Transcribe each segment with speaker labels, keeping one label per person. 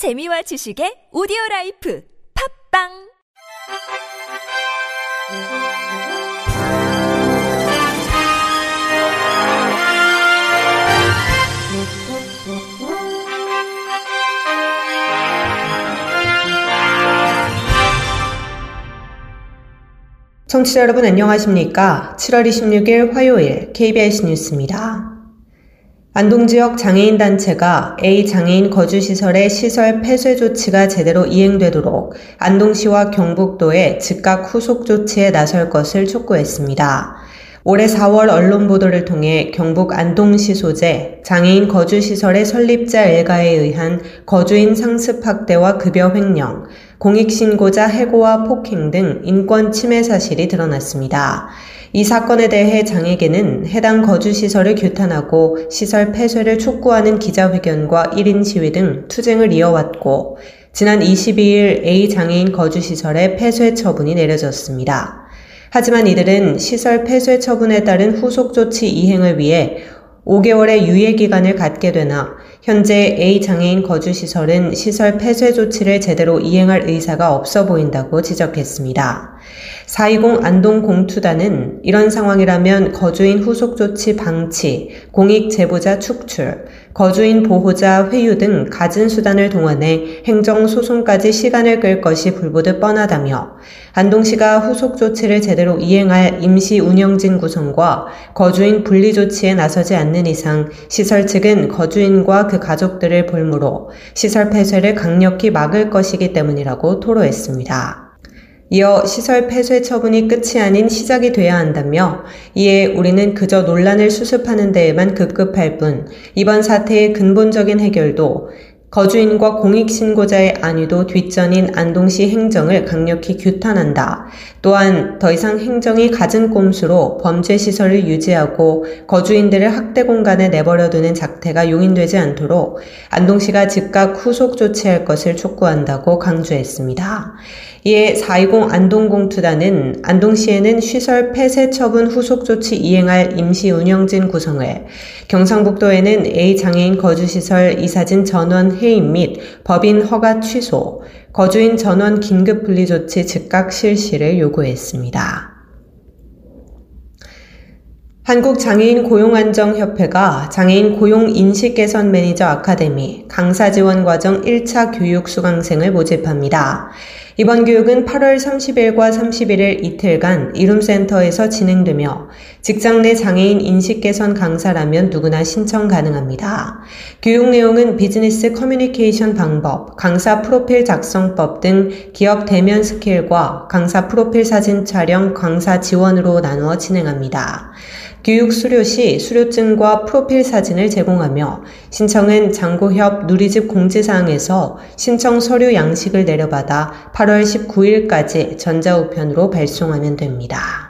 Speaker 1: 재미와 지식의 오디오 라이프 팝빵
Speaker 2: 청취자 여러분 안녕하십니까? 7월 26일 화요일 KBS 뉴스입니다. 안동 지역 장애인 단체가 A 장애인 거주시설의 시설 폐쇄 조치가 제대로 이행되도록 안동시와 경북도에 즉각 후속 조치에 나설 것을 촉구했습니다. 올해 4월 언론 보도를 통해 경북 안동시 소재 장애인 거주시설의 설립자 일가에 의한 거주인 상습 학대와 급여 횡령, 공익신고자 해고와 폭행 등 인권 침해 사실이 드러났습니다. 이 사건에 대해 장애계는 해당 거주시설을 규탄하고 시설 폐쇄를 촉구하는 기자회견과 1인 시위 등 투쟁을 이어왔고, 지난 22일 A 장애인 거주시설의 폐쇄 처분이 내려졌습니다. 하지만 이들은 시설 폐쇄 처분에 따른 후속 조치 이행을 위해 5개월의 유예 기간을 갖게 되나 현재 A 장애인 거주 시설은 시설 폐쇄 조치를 제대로 이행할 의사가 없어 보인다고 지적했습니다. 420 안동 공투단은 이런 상황이라면 거주인 후속 조치 방치, 공익 제보자 축출, 거주인 보호자 회유 등 갖은 수단을 동원해 행정 소송까지 시간을 끌 것이 불보듯 뻔하다며 안동시가 후속 조치를 제대로 이행할 임시 운영진 구성과 거주인 분리 조치에 나서지 않는 이상 시설 측은 거주인과 그 가족들을 볼모로 시설 폐쇄를 강력히 막을 것이기 때문이라고 토로했습니다. 이어 시설 폐쇄 처분이 끝이 아닌 시작이 돼야 한다며 이에 우리는 그저 논란을 수습하는 데에만 급급할 뿐 이번 사태의 근본적인 해결도 거주인과 공익신고자의 안위도 뒷전인 안동시 행정을 강력히 규탄한다. 또한 더 이상 행정이 갖은 꼼수로 범죄 시설을 유지하고 거주인들을 학대 공간에 내버려두는 작태가 용인되지 않도록 안동시가 즉각 후속 조치할 것을 촉구한다고 강조했습니다. 이에 420 안동공투단은 안동시에는 시설 폐쇄 처분 후속 조치 이행할 임시 운영진 구성을 경상북도에는 A 장애인 거주시설 이사진 전원 해임 및 법인 허가 취소, 거주인 전원 긴급 분리 조치 즉각 실시를 요구했습니다. 한국장애인 고용안정협회가 장애인 고용 인식 개선 매니저 아카데미 강사 지원 과정 1차 교육 수강생을 모집합니다. 이번 교육은 8월 30일과 31일 이틀간 이룸센터에서 진행되며 직장 내 장애인 인식 개선 강사라면 누구나 신청 가능합니다. 교육 내용은 비즈니스 커뮤니케이션 방법, 강사 프로필 작성법 등 기업 대면 스킬과 강사 프로필 사진 촬영, 강사 지원으로 나누어 진행합니다. 교육 수료 시 수료증과 프로필 사진을 제공하며 신청은 장고협 누리집 공지사항에서 신청 서류 양식을 내려받아 8월 19일까지 전자우편으로 발송하면 됩니다.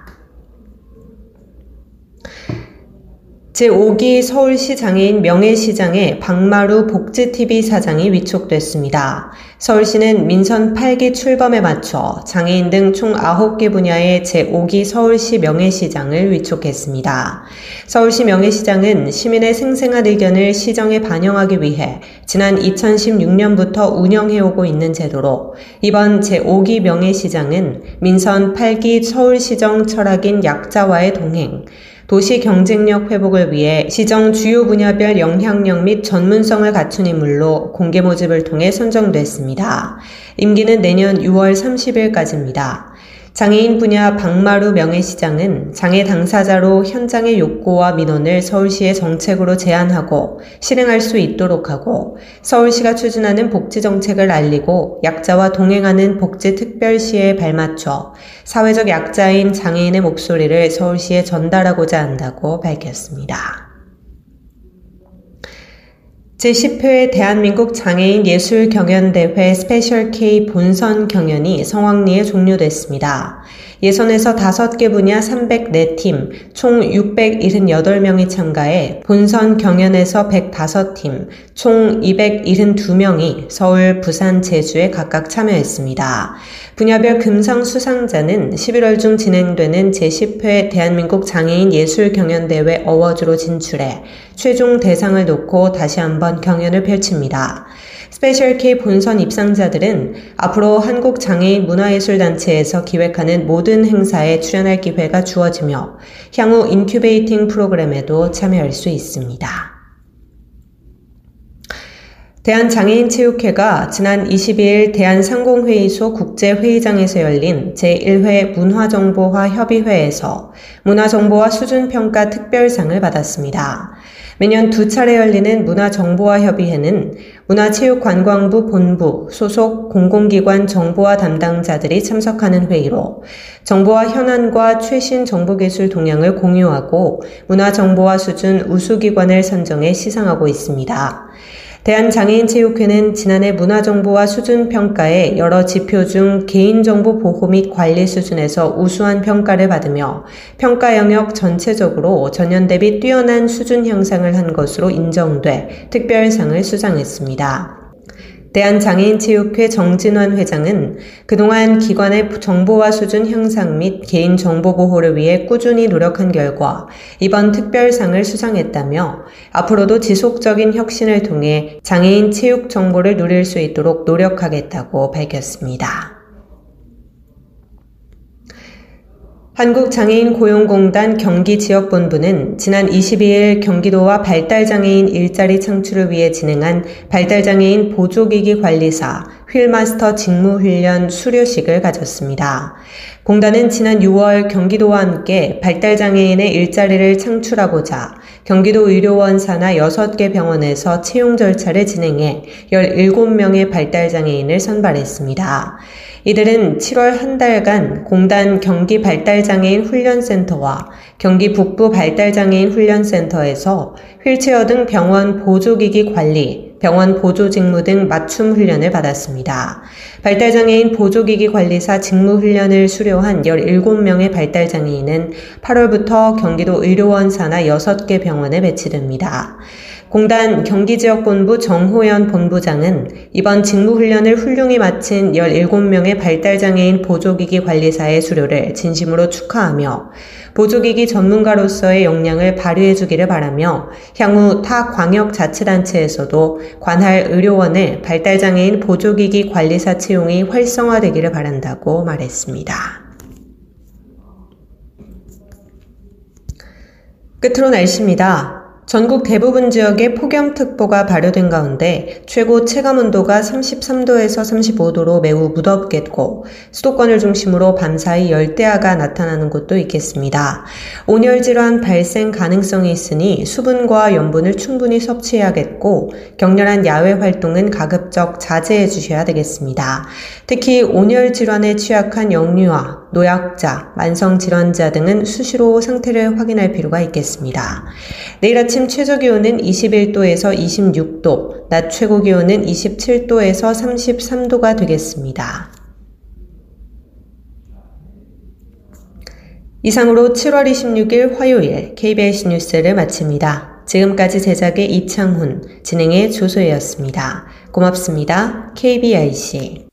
Speaker 2: 제5기 서울시 장애인 명예시장에 박마루 복지TV 사장이 위촉됐습니다. 서울시는 민선 8기 출범에 맞춰 장애인 등 총 9개 분야의 제5기 서울시 명예시장을 위촉했습니다. 서울시 명예시장은 시민의 생생한 의견을 시정에 반영하기 위해 지난 2016년부터 운영해오고 있는 제도로 이번 제5기 명예시장은 민선 8기 서울시정 철학인 약자와의 동행, 도시 경쟁력 회복을 위해 시정 주요 분야별 영향력 및 전문성을 갖춘 인물로 공개 모집을 통해 선정됐습니다. 임기는 내년 6월 30일까지입니다. 장애인 분야 박마루 명예시장은 장애 당사자로 현장의 욕구와 민원을 서울시의 정책으로 제안하고 실행할 수 있도록 하고 서울시가 추진하는 복지 정책을 알리고 약자와 동행하는 복지 특별시에 발맞춰 사회적 약자인 장애인의 목소리를 서울시에 전달하고자 한다고 밝혔습니다. 제10회 대한민국 장애인 예술 경연대회 스페셜 K 본선 경연이 성황리에 종료됐습니다. 예선에서 5개 분야 304팀, 총 678명이 참가해 본선 경연에서 105팀, 총 272명이 서울, 부산, 제주에 각각 참여했습니다. 분야별 금상 수상자는 11월 중 진행되는 제10회 대한민국 장애인 예술 경연대회 어워즈로 진출해 최종 대상을 놓고 다시 한번 경연을 펼칩니다. 스페셜 K 본선 입상자들은 앞으로 한국 장애인 문화예술단체에서 기획하는 모든 행사에 출연할 기회가 주어지며 향후 인큐베이팅 프로그램에도 참여할 수 있습니다. 대한장애인체육회가 지난 22일 대한상공회의소 국제회의장에서 열린 제1회 문화정보화 협의회에서 문화정보화 수준평가 특별상을 받았습니다. 매년 두 차례 열리는 문화정보화 협의회는 문화체육관광부 본부 소속 공공기관 정보화 담당자들이 참석하는 회의로 정보화 현안과 최신 정보기술 동향을 공유하고 문화정보화 수준 우수기관을 선정해 시상하고 있습니다. 대한장애인체육회는 지난해 문화정보와 수준평가에 여러 지표 중 개인정보 보호 및 관리 수준에서 우수한 평가를 받으며 평가 영역 전체적으로 전년 대비 뛰어난 수준 향상을 한 것으로 인정돼 특별상을 수상했습니다. 대한장애인체육회 정진환 회장은 그동안 기관의 정보화 수준 향상 및 개인 정보 보호를 위해 꾸준히 노력한 결과 이번 특별상을 수상했다며 앞으로도 지속적인 혁신을 통해 장애인 체육 정보를 누릴 수 있도록 노력하겠다고 밝혔습니다. 한국장애인 고용공단 경기 지역본부는 지난 22일 경기도와 발달장애인 일자리 창출을 위해 진행한 발달장애인 보조기기 관리사 휠마스터 직무훈련 수료식을 가졌습니다. 공단은 지난 6월 경기도와 함께 발달장애인의 일자리를 창출하고자 경기도 의료원 산하 6개 병원에서 채용 절차를 진행해 17명의 발달장애인을 선발했습니다. 이들은 7월 한 달간 공단 경기 발달장애인 훈련센터와 경기 북부 발달장애인 훈련센터에서 휠체어 등 병원 보조기기 관리, 병원 보조 직무 등 맞춤 훈련을 받았습니다. 발달장애인 보조기기 관리사 직무 훈련을 수료한 17명의 발달장애인은 8월부터 경기도 의료원 산하 6개 병원에 배치됩니다. 공단 경기지역본부 정호연 본부장은 이번 직무훈련을 훌륭히 마친 17명의 발달장애인 보조기기 관리사의 수료를 진심으로 축하하며 보조기기 전문가로서의 역량을 발휘해 주기를 바라며 향후 타 광역자치단체에서도 관할 의료원의 발달장애인 보조기기 관리사 채용이 활성화되기를 바란다고 말했습니다. 끝으로 날씨입니다. 전국 대부분 지역에 폭염특보가 발효된 가운데 최고 체감 온도가 33도에서 35도로 매우 무덥겠고 수도권을 중심으로 밤사이 열대야가 나타나는 곳도 있겠습니다. 온열 질환 발생 가능성이 있으니 수분과 염분을 충분히 섭취해야겠고 격렬한 야외 활동은 가급적 자제해 주셔야 되겠습니다. 특히 온열 질환에 취약한 영유아, 노약자, 만성질환자 등은 수시로 상태를 확인할 필요가 있겠습니다. 내일 아침 최저 기온은 21도에서 26도, 낮 최고 기온은 27도에서 33도가 되겠습니다. 이상으로 7월 26일 화요일 KBS 뉴스를 마칩니다. 지금까지 제작의 이창훈, 진행의 조소혜였습니다. 고맙습니다. KBIC.